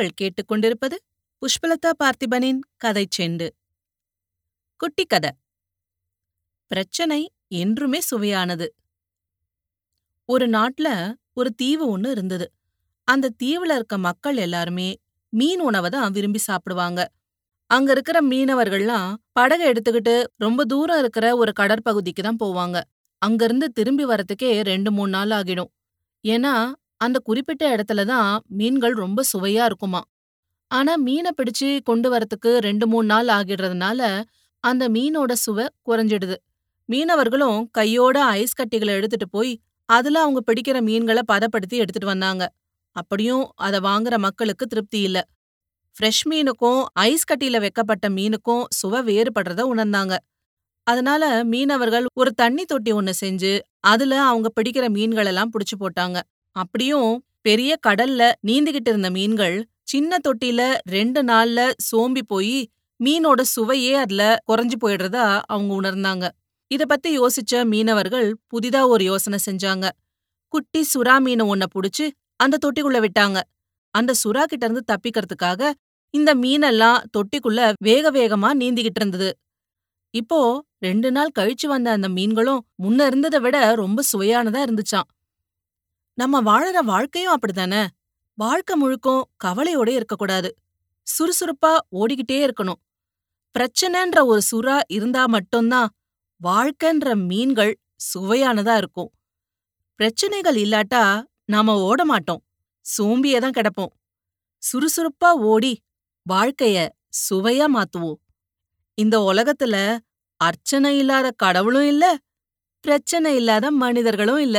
நீங்கள் கேட்டுக்கொண்டிருப்பது புஷ்பலதா பார்த்திபனின் கதை செண்டு. குட்டி கதை பிரச்சனை என்றுமே சுவையானது. ஒரு நாட்டுல ஒரு தீவு ஒன்று இருந்தது. அந்த தீவுல இருக்க மக்கள் எல்லாருமே மீன் உணவை தான் விரும்பி சாப்பிடுவாங்க. அங்க இருக்கிற மீனவர்கள்லாம் படகை எடுத்துக்கிட்டு ரொம்ப தூரம் இருக்கிற ஒரு கடற்பகுதிக்கு தான் போவாங்க. அங்கிருந்து திரும்பி வரத்துக்கே ரெண்டு மூணு நாள் ஆகிடும். ஏன்னா அந்த குறிப்பிட்ட இடத்துல தான் மீன்கள் ரொம்ப சுவையா இருக்குமா. ஆனா மீனை பிடிச்சு கொண்டு வரத்துக்கு ரெண்டு மூணு நாள் ஆகிடுறதுனால அந்த மீனோட சுவை குறைஞ்சிடுது. மீனவர்களும் கையோட ஐஸ் கட்டிகளை எடுத்துட்டு போய் அதுல அவங்க பிடிக்கிற மீன்களை பதப்படுத்தி எடுத்துட்டு வந்தாங்க. அப்படியும் அதை வாங்குற மக்களுக்கு திருப்தி இல்ல. ஃப்ரெஷ் மீனுக்கும் ஐஸ் கட்டியில வைக்கப்பட்ட மீனுக்கும் சுவை வேறுபடுறத உணர்ந்தாங்க. அதனால மீனவர்கள் ஒரு தண்ணி தொட்டி ஒண்ணு செஞ்சு அதுல அவங்க பிடிக்கிற மீன்களெல்லாம் புடிச்சு போட்டாங்க. அப்படியும் பெரிய கடல்ல நீந்திக்கிட்டு இருந்த மீன்கள் சின்ன தொட்டில ரெண்டு நாள்ல சோம்பி போய் மீனோட சுவையே அதுல குறைஞ்சு போயிடுறதா அவங்க உணர்ந்தாங்க. இத பத்தி யோசிச்ச மீனவர்கள் புதிதா ஒரு யோசனை செஞ்சாங்க. குட்டி சுறா மீனை ஒன்ன புடிச்சு அந்த தொட்டிக்குள்ள விட்டாங்க. அந்த சுறா கிட்ட இருந்து தப்பிக்கிறதுக்காக இந்த மீனெல்லாம் தொட்டிக்குள்ள வேக வேகமா நீந்திக்கிட்டு இருந்தது. இப்போ ரெண்டு நாள் கழிச்சு வந்த அந்த மீன்களும் முன்ன இருந்ததை விட ரொம்ப சுவையானதா இருந்துச்சாம். நம்ம வாழற வாழ்க்கையும் அப்படித்தானே? வாழ்க்கை முழுக்கும் கவலையோட இருக்கக்கூடாது. சுறுசுறுப்பா ஓடிக்கிட்டே இருக்கணும். பிரச்சனைன்ற ஒரு சுறா இருந்தா மட்டும்தான் வாழ்க்கைன்ற மீன்கள் சுவையானதா இருக்கும். பிரச்சனைகள் இல்லாட்டா நாம ஓட மாட்டோம். சோம்பியே தான் கிடப்போம். சுறுசுறுப்பா ஓடி வாழ்க்கைய சுவையா மாத்துவோம். இந்த உலகத்துல அர்ச்சனை இல்லாத கடவுளும் இல்ல பிரச்சனை இல்லாத மனிதர்களும் இல்ல.